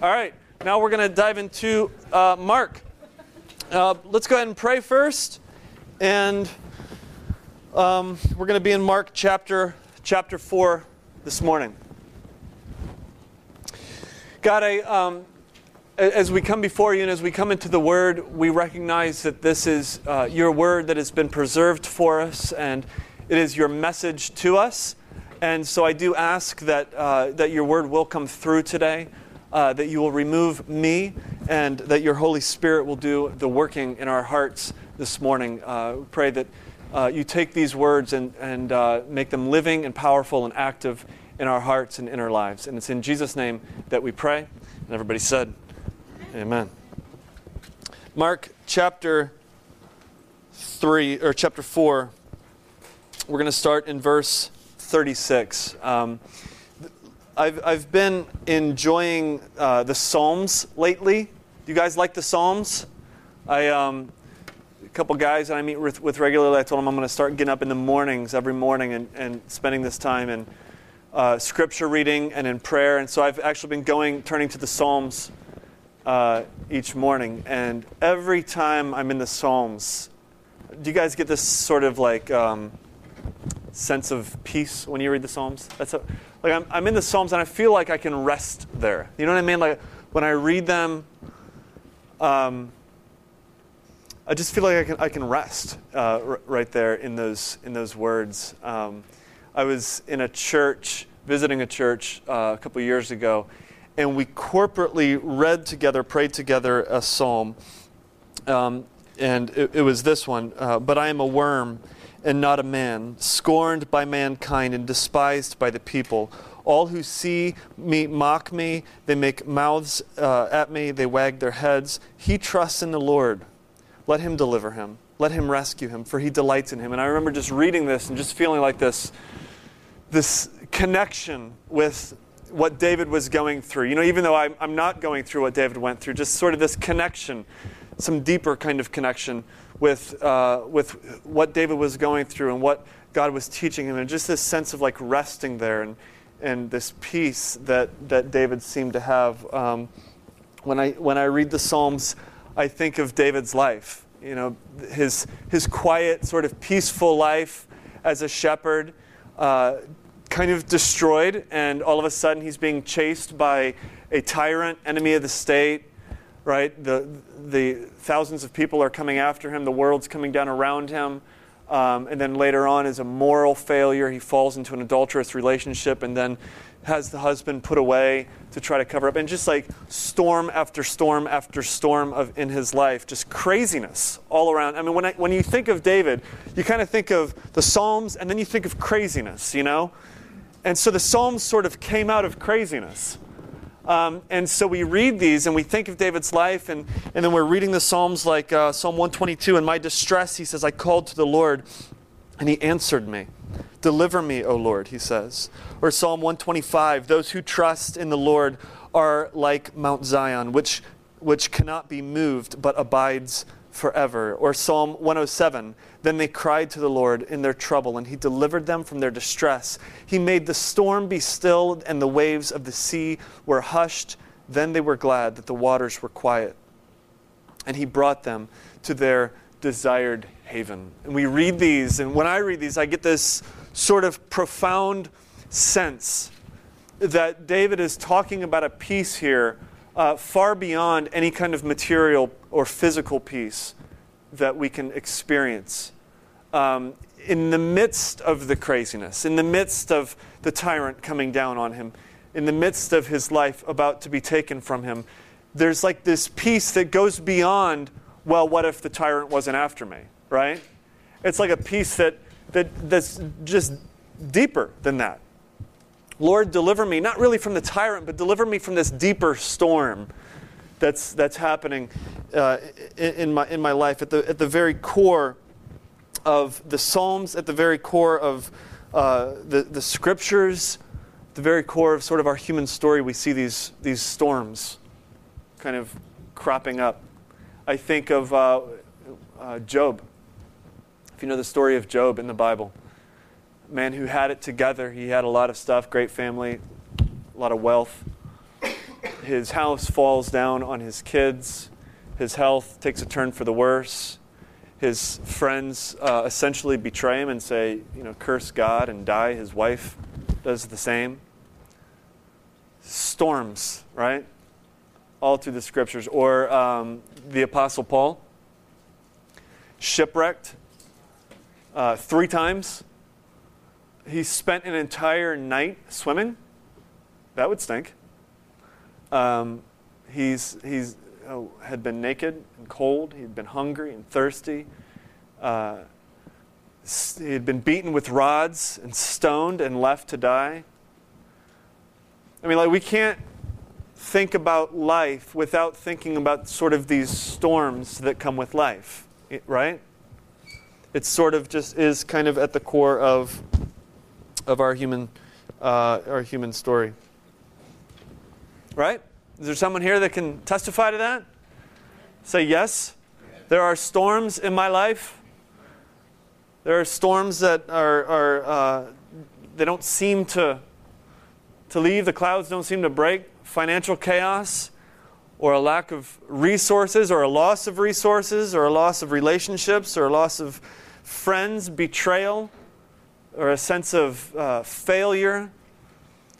All right, now we're going to dive into uh, Mark. Uh, let's go ahead and pray first, and um, we're going to be in Mark chapter chapter four this morning. God, I, um, as we come before you and as we come into the Word, we recognize that this is uh, your Word that has been preserved for us, and it is your message to us. And so I do ask that, uh, that your Word will come through today, uh, that you will remove me, and that your Holy Spirit will do the working in our hearts this morning. Uh, pray that uh, you take these words and, and uh, make them living and powerful and active in our hearts and in our lives. And it's in Jesus' name that we pray. And everybody said, Amen. Mark chapter 3, or chapter 4, we're going to start in verse 36. Um, I've, I've been enjoying uh, the Psalms lately. Do you guys like the Psalms? I, um, a couple guys that I meet with, with regularly, I told them I'm going to start getting up in the mornings every morning and, and spending this time in uh, scripture reading and in prayer. And so I've actually been going, turning to the Psalms uh, each morning. And every time I'm in the Psalms, do you guys get this sort of like um, sense of peace when you read the Psalms? That's a, like I'm, I'm in the Psalms and I feel like I can rest there. You know what I mean? Like when I read them, um, I just feel like I can, I can rest uh, r- right there in those, in those words. Um, I was in a church, visiting a church uh, a couple years ago, and we corporately read together, prayed together a psalm. Um, and it, it, was this one uh, But I am a worm and not a man, scorned by mankind and despised by the people. All who see me mock me, they make mouths uh, at me, they wag their heads. He trusts in the Lord. Let him deliver him. Let him rescue him, for he delights in him. And I remember just reading this and just feeling like this, this connection with what David was going through. You know, even though I'm, I'm not going through what David went through, just sort of this connection, some deeper kind of connection with, uh, with what David was going through and what God was teaching him, and just this sense of like resting there and, and this peace that, that David seemed to have. Um, when, I, when I read the Psalms, I think of David's life. You know, his, his quiet, sort of peaceful life as a shepherd. Uh, kind of destroyed, and all of a sudden he's being chased by a tyrant, enemy of the state, right? The, the thousands of people are coming after him, the world's coming down around him. Um, and then later on, is a moral failure. He falls into an adulterous relationship and then has the husband put away to try to cover up. And just like storm after storm after storm of, in his life, just craziness all around. I mean, when, I, when you think of David, you kind of think of the Psalms and then you think of craziness, you know? And so the Psalms sort of came out of craziness. Um, and so we read these and we think of David's life, and, and then we're reading the Psalms like uh, Psalm 122. In my distress, he says, I called to the Lord, and he answered me. Deliver me, O Lord, he says. Or Psalm 125 Those who trust in the Lord are like Mount Zion, which, which cannot be moved but abides forever. Or Psalm 107 Then they cried to the Lord in their trouble, and he delivered them from their distress. He made the storm be still, and the waves of the sea were hushed. Then they were glad that the waters were quiet. And he brought them to their desired haven. And we read these, and when I read these, I get this sort of profound sense that David is talking about a peace here uh, far beyond any kind of material or physical peace that we can experience. Um, in the midst of the craziness, in the midst of the tyrant coming down on him, in the midst of his life about to be taken from him, there's like this peace that goes beyond, well, what if the tyrant wasn't after me, right? It's like a peace that, that, that's just deeper than that. Lord, deliver me, not really from the tyrant, but deliver me from this deeper storm that's, that's happening uh, in, in, my, in my life. At the, at the very core of the Psalms, at the very core of uh, the, the scriptures, the very core of sort of our human story, we see these, these storms kind of cropping up. I think of uh, uh Job. If you know the story of Job in the Bible, man who had it together. He had a lot of stuff, great family, a lot of wealth. His house falls down on his kids, his health takes a turn for the worse, his friends uh, essentially betray him and say, you know, curse God and die. His wife does the same. Storms, right? All through the scriptures. Or um, the Apostle Paul, shipwrecked uh, three times. He spent an entire night swimming. That would stink. Um, he's he's oh, had been naked and cold. He'd been hungry and thirsty. Uh, he had been beaten with rods and stoned and left to die. I mean, like, we can't think about life without thinking about sort of these storms that come with life, right? It sort of just is kind of at the core of, of our, human, uh, our human story. Right? Is there someone here that can testify to that? Say yes. There are storms in my life. There are storms that are, are uh, they don't seem to, to leave. The clouds don't seem to break. Financial chaos, or a lack of resources, or a loss of resources, or a loss of relationships, or a loss of friends, betrayal, or a sense of uh, failure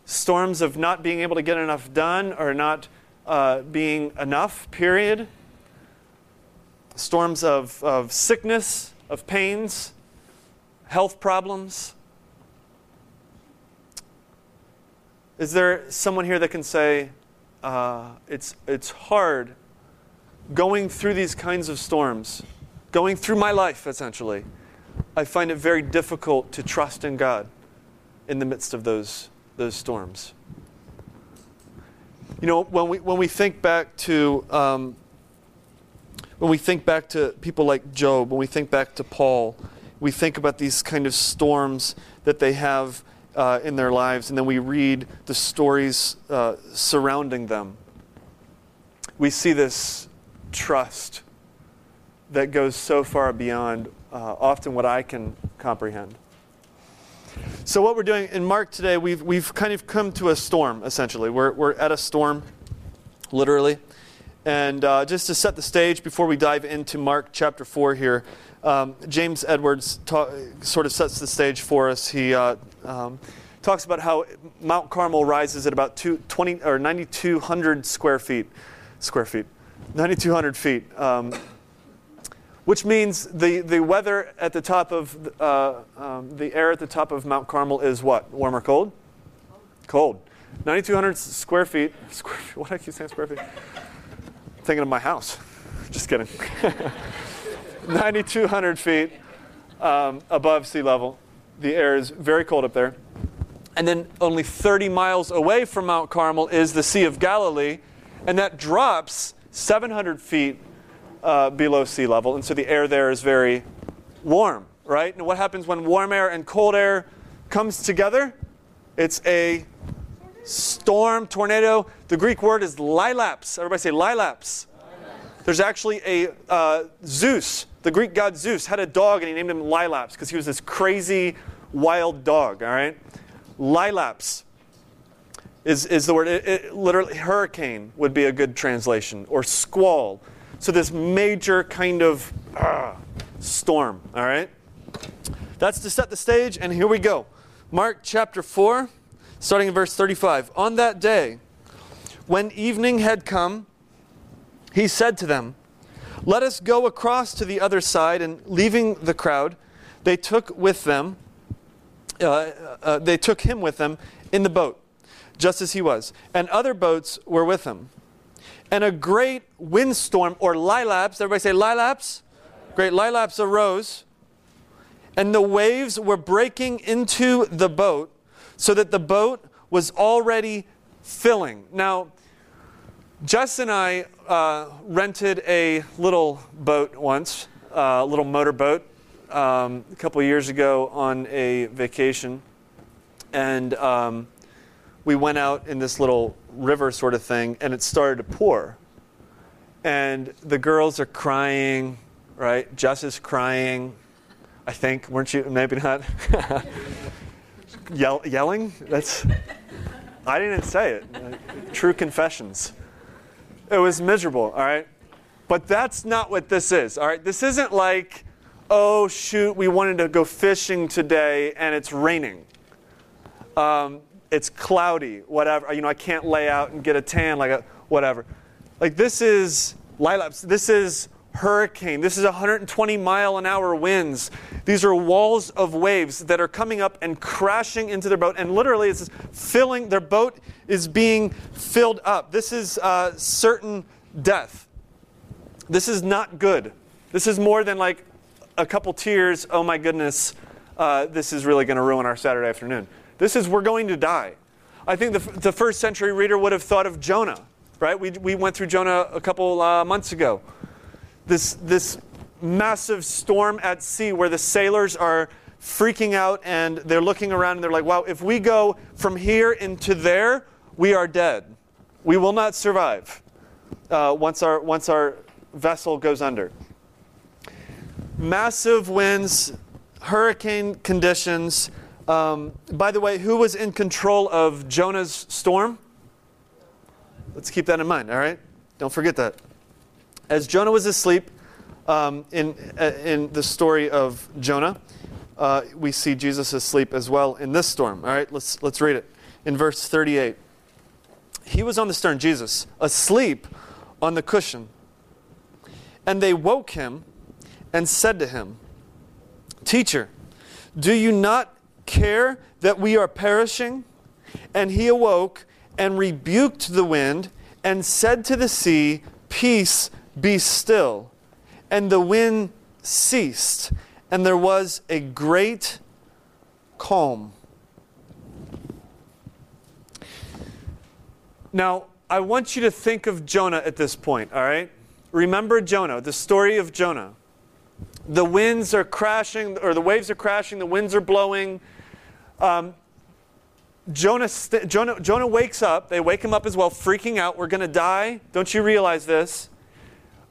storms of not being able to get enough done or not uh, being enough, period. Storms of, of sickness, of pains, health problems. Is there someone here that can say, uh, it's, it's hard going through these kinds of storms, going through my life, essentially? I find it very difficult to trust in God in the midst of those those storms. You know, when we, when we think back to um, when we think back to people like Job, when we think back to Paul, we think about these kind of storms that they have uh, in their lives, and then we read the stories uh, surrounding them. We see this trust that goes so far beyond uh, often what I can comprehend. So, what we're doing in Mark today, we've, we've kind of come to a storm, essentially. We're, we're at a storm, literally. And uh, just to set the stage before we dive into Mark chapter 4 here, um, James Edwards ta- sort of sets the stage for us. He uh, um, talks about how Mount Carmel rises at about two, 20, or 9,200 square feet. Square feet. 9,200 feet. Um, which means the, the weather at the top of uh, um, the air at the top of Mount Carmel is what? Warm or cold? Cold. 9,200 square feet. Square feet. What do I keep saying square feet? Thinking of my house. Just kidding. 9,200 feet um, above sea level. The air is very cold up there. And then only 30 miles away from Mount Carmel is the Sea of Galilee, and that drops 700 feet uh, below sea level, and so the air there is very warm, right? And what happens when warm air and cold air comes together? It's a storm, tornado. The Greek word is lailaps. Everybody say lailaps. There's actually a uh, Zeus, the Greek god Zeus, had a dog and he named him Laelaps because he was this crazy wild dog, all right? Lailaps is, is the word. It, it, literally, hurricane would be a good translation, or squall. So, this major kind of uh, storm, all right? That's to set the stage, and here we go. Mark chapter 4, starting in verse 35. On that day, when evening had come, he said to them, Let us go across to the other side. And leaving the crowd, they took with them, uh, uh, they took him with them in the boat, just as he was. And other boats were with him and a great windstorm or lailaps, everybody say lailaps? Great lailaps arose, and the waves were breaking into the boat so that the boat was already filling. Now, Jess and I uh, rented a little boat once, uh, a little motorboat, um, a couple years ago on a vacation. And um, we went out in this little river sort of thing, and it started to pour. And the girls are crying, right? Jess is crying. I think, weren't you? Maybe not. Yell, yelling? That's. I didn't say it. True confessions. It was miserable, all right? But that's not what this is, all right? This isn't like, oh, shoot, we wanted to go fishing today and it's raining. Um, it's cloudy, whatever. You know, I can't lay out and get a tan, like a, whatever. Like this is lailaps. This is hurricane. This is 120 mile an hour winds. These are walls of waves that are coming up and crashing into their boat, and literally it's filling. Their boat is being filled up. This is uh, certain death. This is not good. This is more than like a couple tears. Oh my goodness, uh, this is really going to ruin our Saturday afternoon. This is we're going to die. I think the, the first century reader would have thought of Jonah, right? We, we went through Jonah a couple uh, months ago. This, this massive storm at sea where the sailors are freaking out and they're looking around and they're like, wow, if we go from here into there, we are dead. We will not survive uh, once, our, once our vessel goes under. Massive winds, hurricane conditions. Um, by the way, who was in control of Jonah's storm? Let's keep that in mind, all right? Don't forget that. As Jonah was asleep, um, in, uh, in the story of Jonah, uh, we see Jesus asleep as well in this storm. All right, let's, let's read it. In verse 38, he was on the stern, Jesus, asleep on the cushion. And they woke him and said to him, Teacher, do you not care that we are perishing? And he awoke and rebuked the wind and said to the sea, Peace, be still. And the wind ceased, and there was a great calm. Now, I want you to think of Jonah at this point, all right? Remember Jonah, the story of Jonah. The winds are crashing, or the waves are crashing, the winds are blowing. Um, Jonah, Jonah, Jonah wakes up. They wake him up as well, freaking out. We're going to die. Don't you realize this?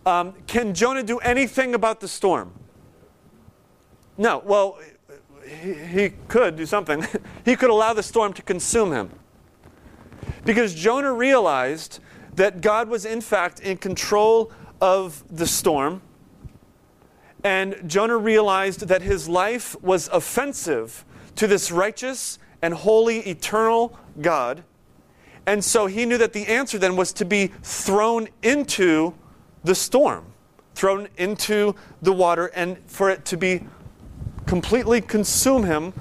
Um, can Jonah do anything about the storm? No. Well, he, he could do something. he could allow the storm to consume him. Because Jonah realized that God was, in fact, in control of the storm. And Jonah realized that his life was offensive to this righteous and holy, eternal God. And so he knew that the answer then was to be thrown into the storm, thrown into the water, and for it to be completely consume him,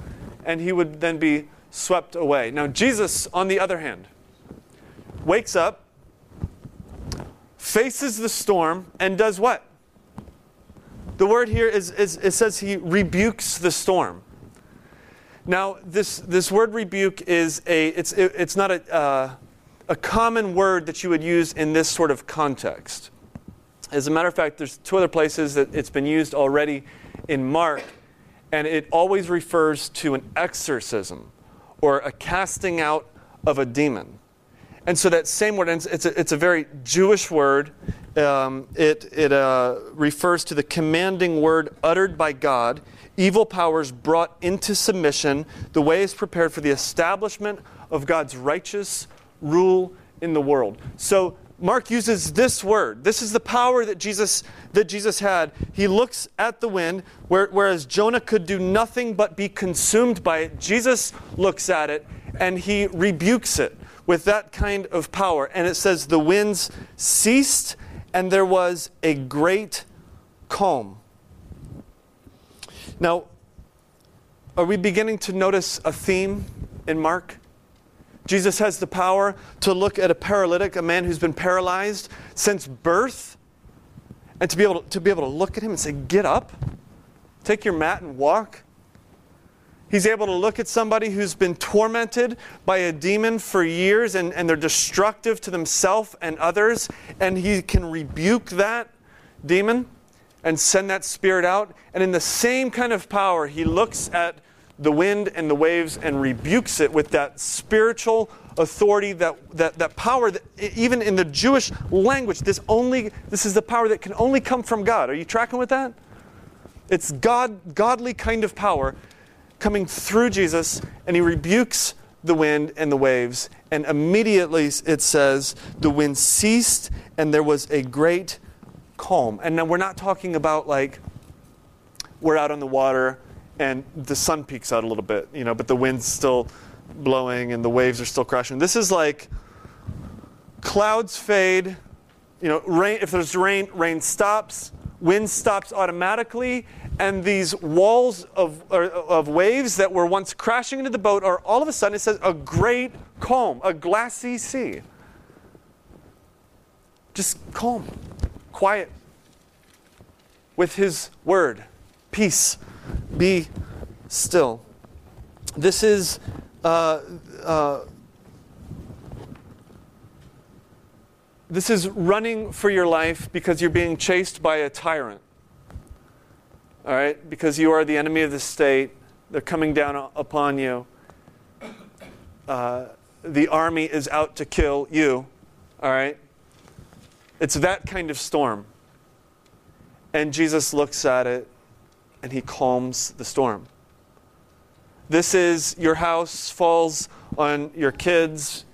and he would then be swept away. Now, Jesus, on the other hand, wakes up, faces the storm, and does what? The word here is, is it says he rebukes the storm. Now, this, this word rebuke is a, it's, it, it's not a, uh, a common word that you would use in this sort of context. As a matter of fact, there's two other places that it's been used already in Mark, and it always refers to an exorcism or a casting out of a demon. And so that same word, it's a, it's a very Jewish word. Um, it it uh, refers to the commanding word uttered by God evil powers brought into submission, the way is prepared for the establishment of God's righteous rule in the world. So Mark uses this word. This is the power that Jesus that Jesus had. He looks at the wind, where, whereas Jonah could do nothing but be consumed by it. Jesus looks at it and he rebukes it with that kind of power. And it says the winds ceased and there was a great calm. Now, are we beginning to notice a theme in Mark? Jesus has the power to look at a paralytic, a man who's been paralyzed since birth, and to be able to, to be able to look at him and say, Get up, take your mat and walk. He's able to look at somebody who's been tormented by a demon for years and, and they're destructive to themselves and others, and he can rebuke that demon and send that spirit out. And in the same kind of power, he looks at the wind and the waves and rebukes it with that spiritual authority, that, that, that power that even in the Jewish language, this only this is the power that can only come from God. Are you tracking with that? It's God, godly kind of power coming through Jesus, and he rebukes the wind and the waves. And immediately it says, the wind ceased and there was a great calm. And now we're not talking about like we're out on the water and the sun peeks out a little bit, you know, but the wind's still blowing and the waves are still crashing. This is like clouds fade, you know, rain, if there's rain, rain stops, wind stops automatically, and these walls of, of waves that were once crashing into the boat are all of a sudden, it says, a great calm, a glassy sea. Just calm, quiet, with His word, peace, be still. This is. Uh, uh, this is running for your life because you're being chased by a tyrant all right? Because you are the enemy of the state. They're coming down upon you. Uh, the army is out to kill you, all right? It's that kind of storm. And Jesus looks at it and he calms the storm. This is your house falls on your kids,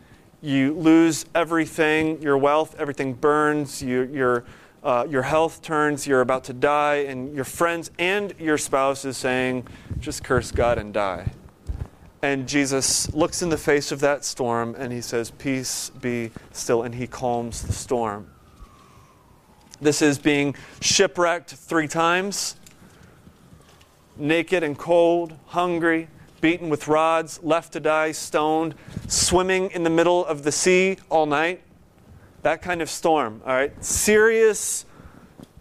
you lose everything, your wealth, everything burns, you, you're uh, your health turns, you're about to die, and your friends and your spouse is saying, just curse God and die. And Jesus looks in the face of that storm and he says, Peace be still, and he calms the storm. This is being shipwrecked three times, naked and cold, hungry, beaten with rods, left to die, stoned, swimming in the middle of the sea all night that kind of storm, all right? Serious,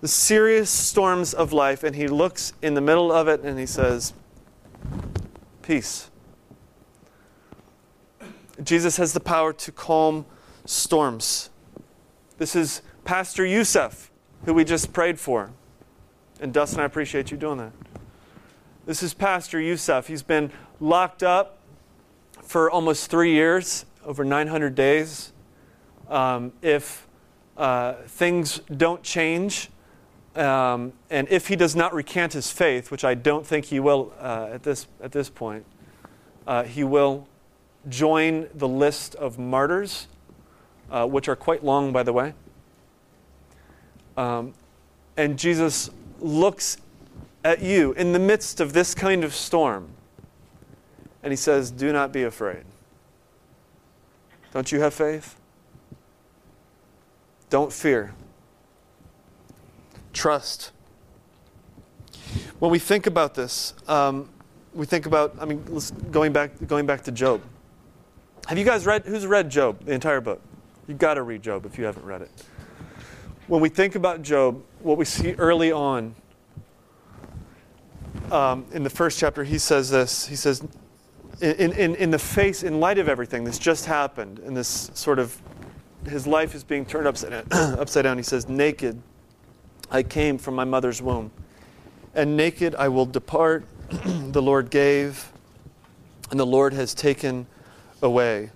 the serious storms of life. And he looks in the middle of it and he says, Peace. Jesus has the power to calm storms. This is Pastor Youssef, who we just prayed for. And Dustin, I appreciate you doing that. This is Pastor Youssef. He's been locked up for almost three years, over 900 days um, if uh, things don't change, um, and if he does not recant his faith, which I don't think he will uh, at, this, at this point, uh, he will join the list of martyrs, uh, which are quite long, by the way. Um, and Jesus looks at you in the midst of this kind of storm, and he says, Do not be afraid. Don't you have faith? Don't fear. Trust. When we think about this, um, we think about, I mean, going back, going back to Job. Have you guys read, who's read Job, the entire book? You've got to read Job if you haven't read it. When we think about Job, what we see early on um, in the first chapter, he says this. He says, in, in, in the face, in light of everything that's just happened, in this sort of his life is being turned upside down. upside down. He says, Naked I came from my mother's womb, and naked I will depart. the Lord gave, and the Lord has taken away.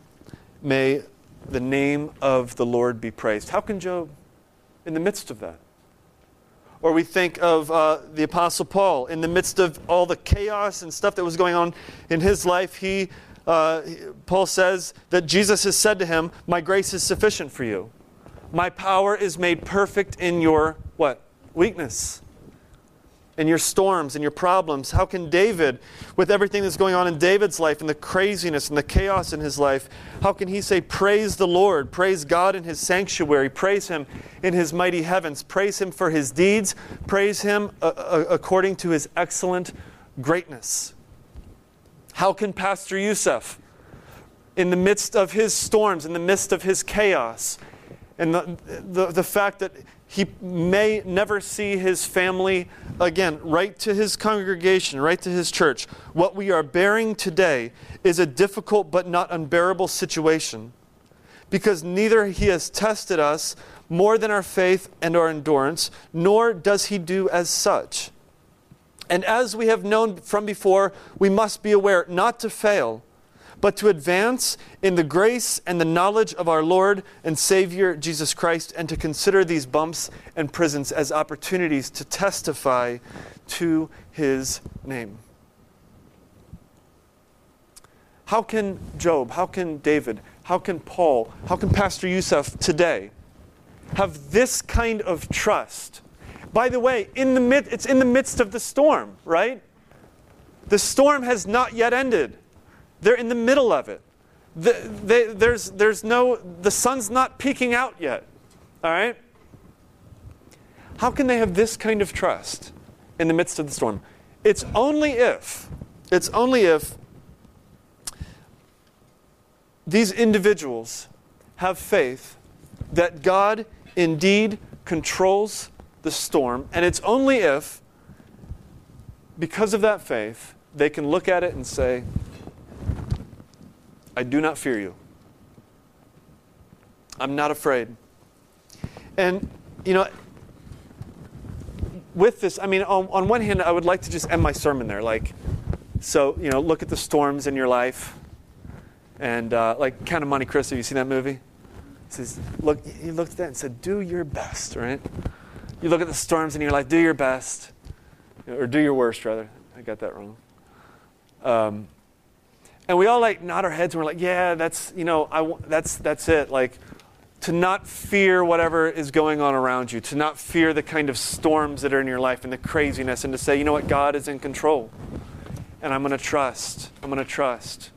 May the name of the Lord be praised. How can Job, in the midst of that? Or we think of uh, the Apostle Paul, in the midst of all the chaos and stuff that was going on in his life, he uh, Paul says that Jesus has said to him, My grace is sufficient for you. My power is made perfect in your what? Weakness. In your storms and your problems. How can David, with everything that's going on in David's life and the craziness and the chaos in his life, how can he say, Praise the Lord, praise God in his sanctuary, praise him in his mighty heavens, praise him for his deeds, praise him uh, uh, according to his excellent greatness? How can Pastor Youssef, in the midst of his storms, in the midst of his chaos, and the, the, the fact that he may never see his family again, right to his congregation, right to his church. What we are bearing today is a difficult but not unbearable situation because neither he has tested us more than our faith and our endurance, nor does he do as such. And as we have known from before, we must be aware not to fail, but to advance in the grace and the knowledge of our Lord and Savior Jesus Christ, and to consider these bumps and prisons as opportunities to testify to His name. how can Job, how can David, how can Paul, how can Pastor Yusuf today have this kind of trust? By the way, in the mid, it's in the midst of the storm, right? The storm has not yet ended. They're in the middle of it. The, they, there's, there's no, the sun's not peeking out yet. All right? How can they have this kind of trust in the midst of the storm? It's only if, it's only if these individuals have faith that God indeed controls the storm, and it's only if, because of that faith, they can look at it and say, I do not fear you. I'm not afraid. And, you know, with this, I mean, on, on one hand, I would like to just end my sermon there. Like, so, you know, look at the storms in your life. And, uh, like, Count of Monte Cristo, you seen that movie? He says, look, he looked at that and said, do your best, right? You look at the storms in your life, do your best. Or do your worst, rather. I got that wrong. Um, and we all like nod our heads and we're like, yeah, that's, you know, I, that's, that's it. Like, to not fear whatever is going on around you, to not fear the kind of storms that are in your life and the craziness, and to say, you know what, God is in control. And I'm going to trust. I'm going to trust.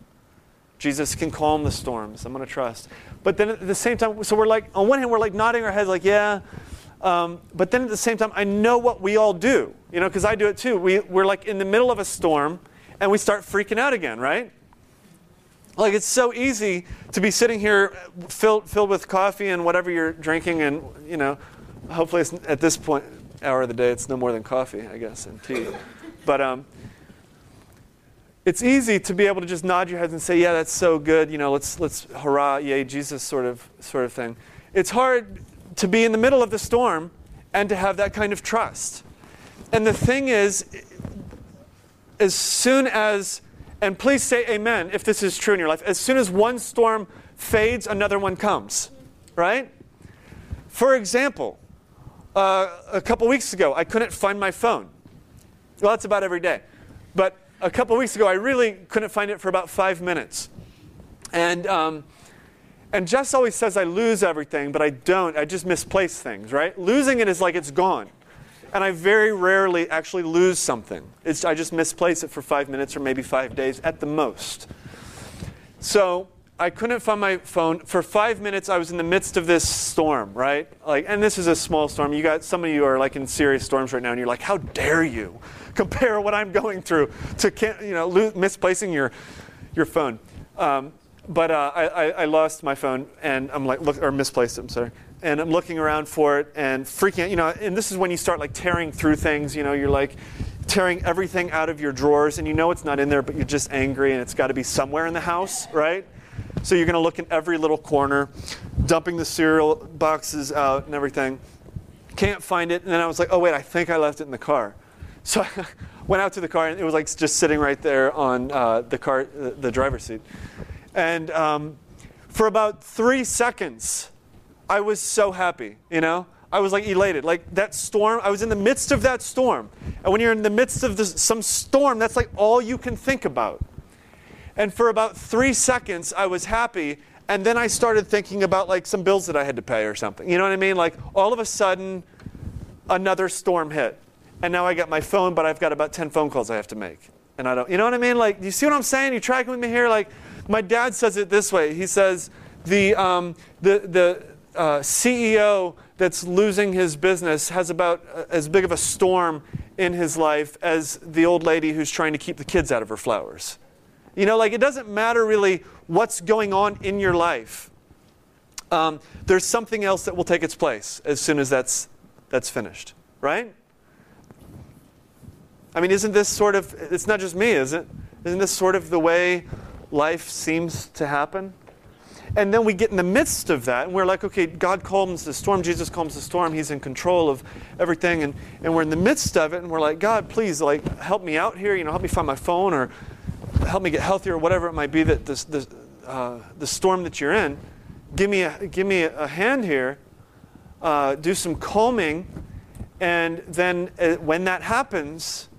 Jesus can calm the storms. I'm going to trust. But then at the same time, so we're like, on one hand, we're like nodding our heads, like, yeah. Um, but then at the same time, I know what we all do, you know, because I do it too. We, we're like in the middle of a storm and we start freaking out again, right? Like it's so easy to be sitting here filled, filled with coffee and whatever you're drinking, and you know, hopefully at this point hour of the day it's no more than coffee, I guess, and tea. But um, it's easy to be able to just nod your heads and say, "Yeah, that's so good." You know, let's let's hurrah, yay, Jesus, sort of sort of thing. It's hard to be in the middle of the storm and to have that kind of trust. And the thing is, as soon as and please say amen if this is true in your life. As soon as one storm fades, another one comes, right? For example, uh, a couple weeks ago, I couldn't find my phone. Well, that's about every day. But a couple weeks ago, I really couldn't find it for about five minutes. And, um, and Jess always says I lose everything, but I don't. I just misplace things, right? Losing it is like it's gone and I very rarely actually lose something. It's, I just misplace it for five minutes or maybe five days at the most. So I couldn't find my phone for five minutes. I was in the midst of this storm, right? Like, and this is a small storm. You got some of you are like in serious storms right now, and you're like, "How dare you compare what I'm going through to you know lo- misplacing your your phone?" Um, but uh, I, I, lost my phone, and I'm like, look, or misplaced it. I'm sorry and I'm looking around for it and freaking out, you know, and this is when you start like tearing through things, you know, you're like tearing everything out of your drawers and you know it's not in there, but you're just angry and it's got to be somewhere in the house, right? So you're going to look in every little corner, dumping the cereal boxes out and everything. Can't find it. And then I was like, oh, wait, I think I left it in the car. So I went out to the car and it was like just sitting right there on uh, the car, the driver's seat. And um, for about three seconds, I was so happy, you know? I was like elated. Like that storm, I was in the midst of that storm. And when you're in the midst of some storm, that's like all you can think about. And for about three seconds, I was happy. And then I started thinking about like some bills that I had to pay or something. You know what I mean? Like all of a sudden, another storm hit. And now I got my phone, but I've got about 10 phone calls I have to make. And I don't, you know what I mean? Like, you see what I'm saying? You tracking with me here? Like, my dad says it this way. He says, the, um, the, the, uh, CEO that's losing his business has about uh, as big of a storm in his life as the old lady who's trying to keep the kids out of her flowers. You know, like it doesn't matter really what's going on in your life. Um, there's something else that will take its place as soon as that's, that's finished, right? I mean, isn't this sort of, it's not just me, is it? Isn't this sort of the way life seems to happen? And then we get in the midst of that, and we're like, okay, God calms the storm, Jesus calms the storm, He's in control of everything, and, and we're in the midst of it, and we're like, God, please, like, help me out here, you know, help me find my phone, or help me get healthier, or whatever it might be that this, this uh, the storm that you're in. Give me a, give me a hand here, uh, do some calming, and then uh, when that happens,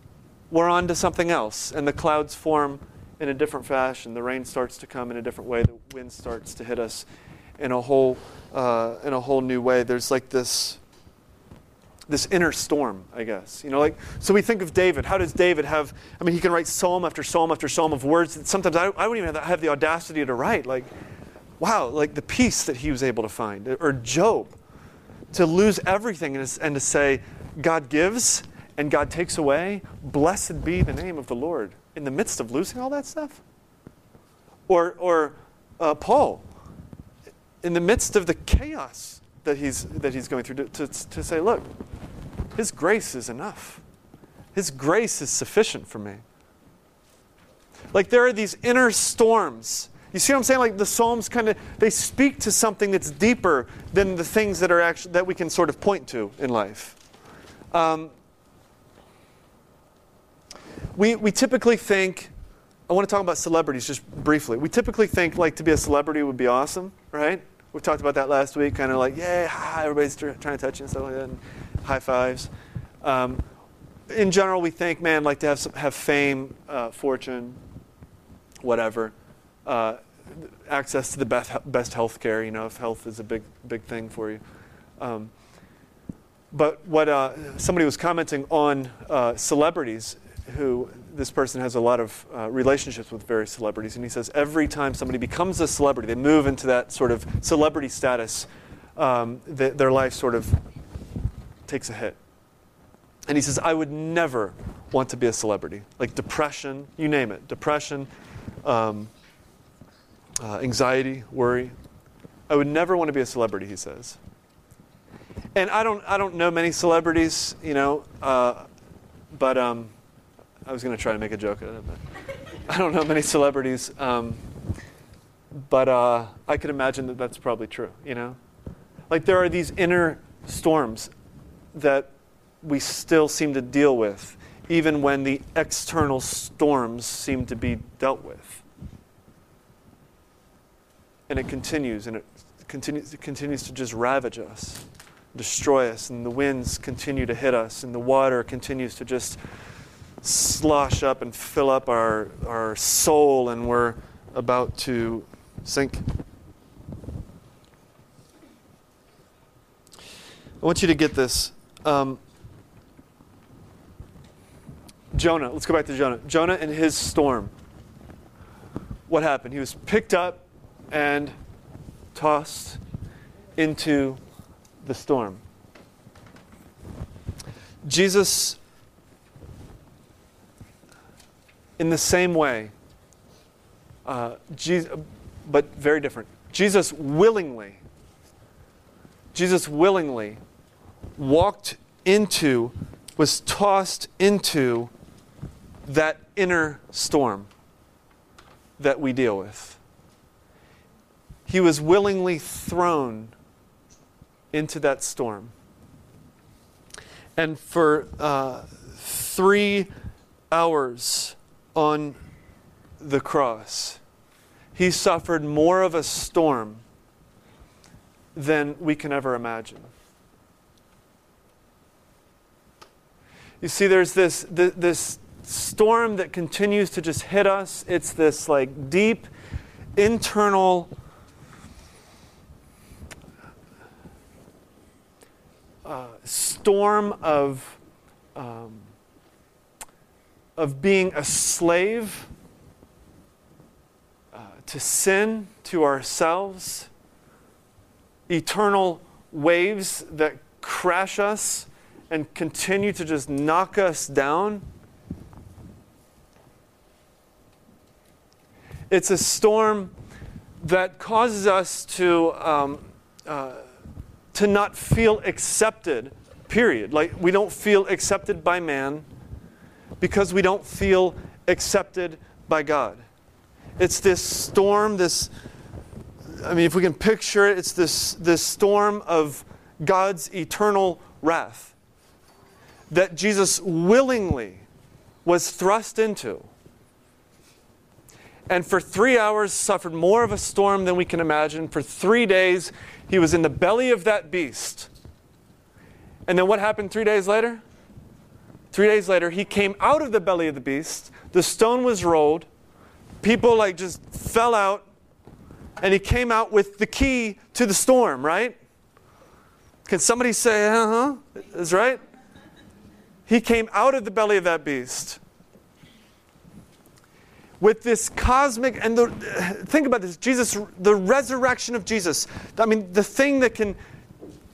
we're on to something else, and the clouds form, in a different fashion. The rain starts to come in a different way. The wind starts to hit us in a whole, uh, in a whole new way. There's like this, this inner storm, I guess. You know, like so we think of David. How does David have? I mean, he can write psalm after psalm after psalm of words that sometimes I, I wouldn't even have the audacity to write. Like, wow, like the peace that he was able to find. Or Job, to lose everything and, and to say, God gives and God takes away. Blessed be the name of the Lord in the midst of losing all that stuff. Or, or uh, Paul, in the midst of the chaos that he's, that he's going through, to, to, to say, look, his grace is enough. His grace is sufficient for me. Like there are these inner storms. You see what I'm saying? Like the Psalms kind of they speak to something that's deeper than the things that are actually that we can sort of point to in life. Um, we we typically think. I want to talk about celebrities just briefly. We typically think like to be a celebrity would be awesome, right? We talked about that last week, kind of like, yeah, hi, everybody's trying to touch you and stuff like that, and high fives. Um, in general, we think, man, like to have some, have fame, uh, fortune, whatever, uh, access to the best best health care. You know, if health is a big big thing for you. Um, but what uh, somebody was commenting on uh, celebrities who this person has a lot of uh, relationships with various celebrities, and he says every time somebody becomes a celebrity, they move into that sort of celebrity status, um, th- their life sort of takes a hit. And he says, I would never want to be a celebrity. Like depression, you name it depression, um, uh, anxiety, worry. I would never want to be a celebrity, he says. And I don't, I don't know many celebrities, you know, uh, but um, I was going to try to make a joke out of it. But I don't know many celebrities, um, but uh, I could imagine that that's probably true. You know, like there are these inner storms that we still seem to deal with, even when the external storms seem to be dealt with. And it continues, and it continues, it continues to just ravage us, destroy us, and the winds continue to hit us, and the water continues to just slosh up and fill up our, our soul, and we're about to sink. I want you to get this. Um, Jonah, let's go back to Jonah. Jonah and his storm. What happened? He was picked up and tossed into the storm. Jesus in the same way, uh, Jesus, but very different. Jesus willingly, Jesus willingly walked into, was tossed into that inner storm that we deal with. He was willingly thrown into that storm. And for uh, three hours, on the cross, he suffered more of a storm than we can ever imagine. You see, there's this, this storm that continues to just hit us. It's this like deep internal uh, storm of um, of being a slave uh, to sin, to ourselves, eternal waves that crash us and continue to just knock us down. It's a storm that causes us to, um, uh, to not feel accepted, period. Like we don't feel accepted by man because we don't feel accepted by God. It's this storm, this, I mean, if we can picture it, it's this, this storm of God's eternal wrath that Jesus willingly was thrust into. And for three hours, suffered more of a storm than we can imagine. For three days, he was in the belly of that beast. And then what happened three days later? Three days later, he came out of the belly of the beast. The stone was rolled. people like just fell out, and he came out with the key to the storm, right? Can somebody say, uh huh? Is right? He came out of the belly of that beast with this cosmic and the think about this jesus the resurrection of jesus i mean the thing that can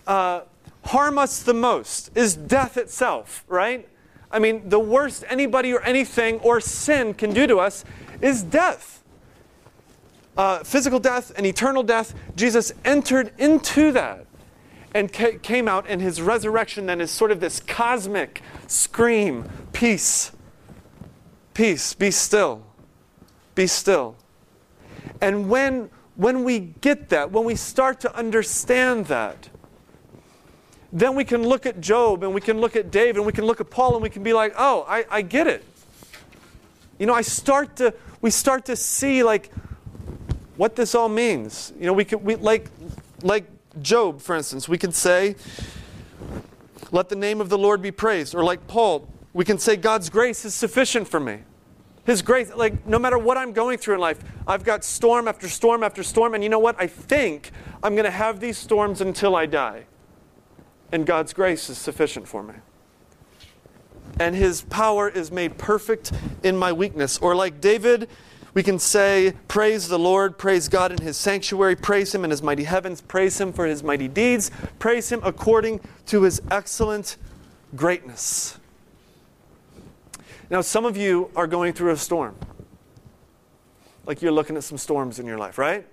uh, harm us the most is death itself right i mean the worst anybody or anything or sin can do to us is death uh, physical death and eternal death jesus entered into that and ca- came out and his resurrection then is sort of this cosmic scream peace peace be still be still. And when, when we get that, when we start to understand that, then we can look at Job and we can look at David and we can look at Paul and we can be like, oh, I, I get it. You know, I start to, we start to see like what this all means. You know, we could, we, like, like Job, for instance, we can say, let the name of the Lord be praised. Or like Paul, we can say, God's grace is sufficient for me. His grace, like no matter what I'm going through in life, I've got storm after storm after storm, and you know what? I think I'm going to have these storms until I die. And God's grace is sufficient for me. And His power is made perfect in my weakness. Or like David, we can say, Praise the Lord, praise God in His sanctuary, praise Him in His mighty heavens, praise Him for His mighty deeds, praise Him according to His excellent greatness. Now, some of you are going through a storm. Like you're looking at some storms in your life, right?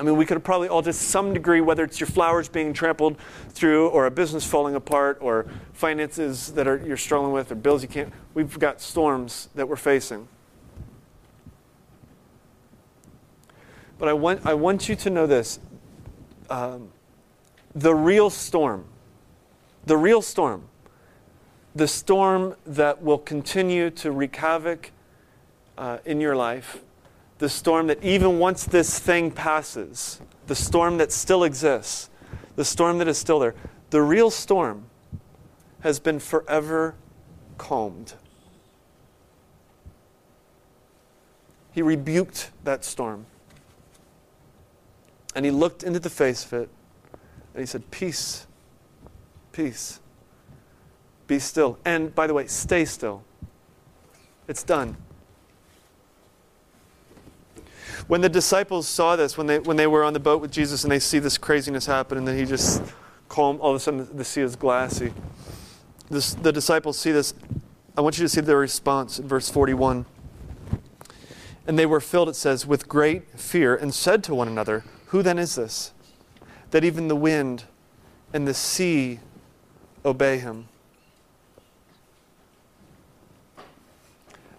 I mean, we could probably all to some degree, whether it's your flowers being trampled through, or a business falling apart, or finances that are, you're struggling with, or bills you can't. We've got storms that we're facing. But I want, I want you to know this um, the real storm, the real storm the storm that will continue to wreak havoc uh, in your life, the storm that even once this thing passes, the storm that still exists, the storm that is still there, the real storm has been forever calmed. He rebuked that storm. And he looked into the face of it and he said, Peace, peace. Be still. And by the way, stay still. It's done. When the disciples saw this, when they, when they were on the boat with Jesus and they see this craziness happen, and then he just calm, all of a sudden the sea is glassy. This, the disciples see this. I want you to see their response in verse 41. And they were filled, it says, with great fear and said to one another, Who then is this? That even the wind and the sea obey him.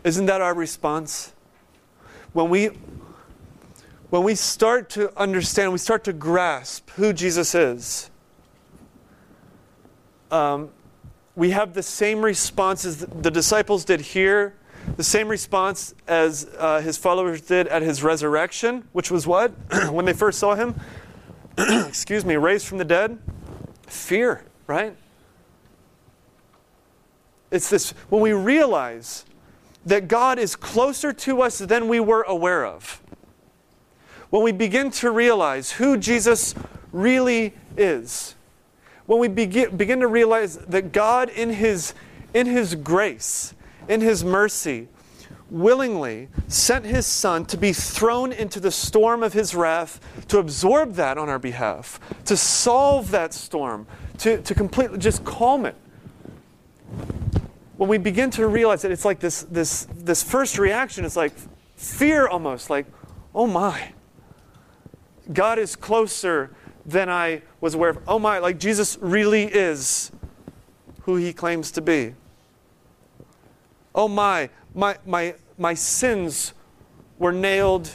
Isn't that our response? When we when we start to understand, we start to grasp who Jesus is, um, we have the same response as the disciples did here, the same response as uh, his followers did at his resurrection, which was what? when they first saw him, excuse me, raised from the dead? Fear, right? It's this, when we realize that God is closer to us than we were aware of. When we begin to realize who Jesus really is, when we begin, begin to realize that God, in his, in his grace, in His mercy, willingly sent His Son to be thrown into the storm of His wrath, to absorb that on our behalf, to solve that storm, to, to completely just calm it. When we begin to realize that it's like this, this, this first reaction is like fear almost, like, oh my, God is closer than I was aware of. Oh my, like Jesus really is who he claims to be. Oh my, my, my, my sins were nailed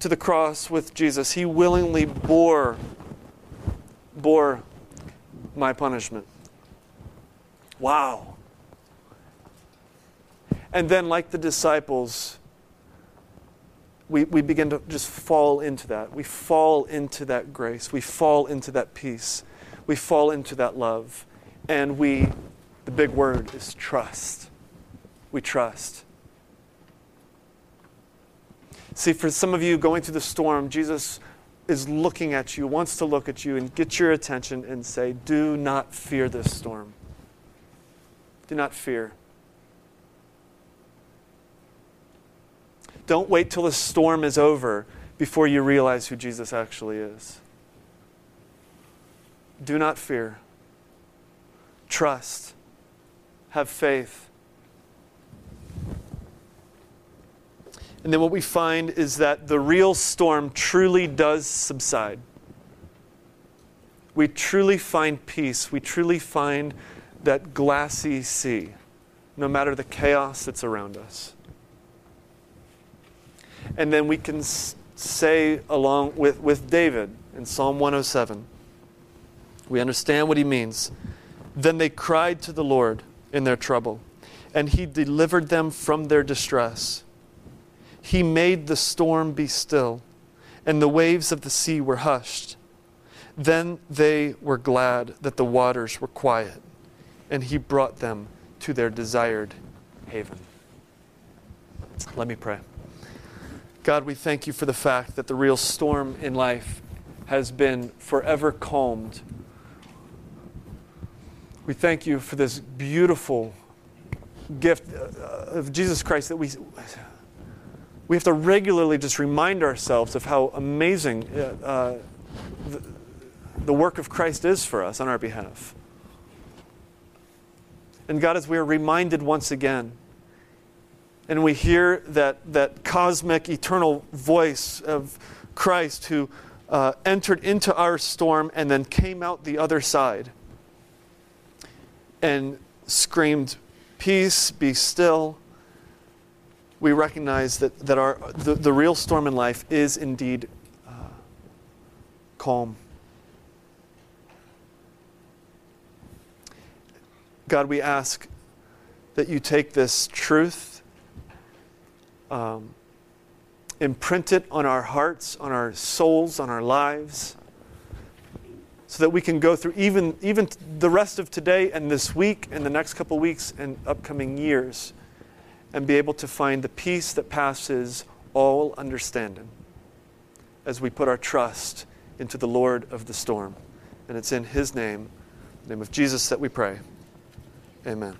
to the cross with Jesus. He willingly bore, bore my punishment. Wow. And then, like the disciples, we, we begin to just fall into that. We fall into that grace. We fall into that peace. We fall into that love. And we, the big word is trust. We trust. See, for some of you going through the storm, Jesus is looking at you, wants to look at you and get your attention and say, Do not fear this storm. Do not fear. Don't wait till the storm is over before you realize who Jesus actually is. Do not fear. Trust. Have faith. And then what we find is that the real storm truly does subside. We truly find peace. We truly find that glassy sea, no matter the chaos that's around us. And then we can say, along with, with David in Psalm 107, we understand what he means. Then they cried to the Lord in their trouble, and he delivered them from their distress. He made the storm be still, and the waves of the sea were hushed. Then they were glad that the waters were quiet, and he brought them to their desired haven. Let me pray. God, we thank you for the fact that the real storm in life has been forever calmed. We thank you for this beautiful gift uh, of Jesus Christ that we, we have to regularly just remind ourselves of how amazing uh, uh, the, the work of Christ is for us on our behalf. And God, as we are reminded once again, and we hear that, that cosmic, eternal voice of Christ who uh, entered into our storm and then came out the other side and screamed, Peace, be still. We recognize that, that our, the, the real storm in life is indeed uh, calm. God, we ask that you take this truth um, imprint it on our hearts, on our souls, on our lives, so that we can go through even, even the rest of today and this week and the next couple weeks and upcoming years and be able to find the peace that passes all understanding as we put our trust into the Lord of the storm. And it's in His name, the name of Jesus, that we pray. Amen.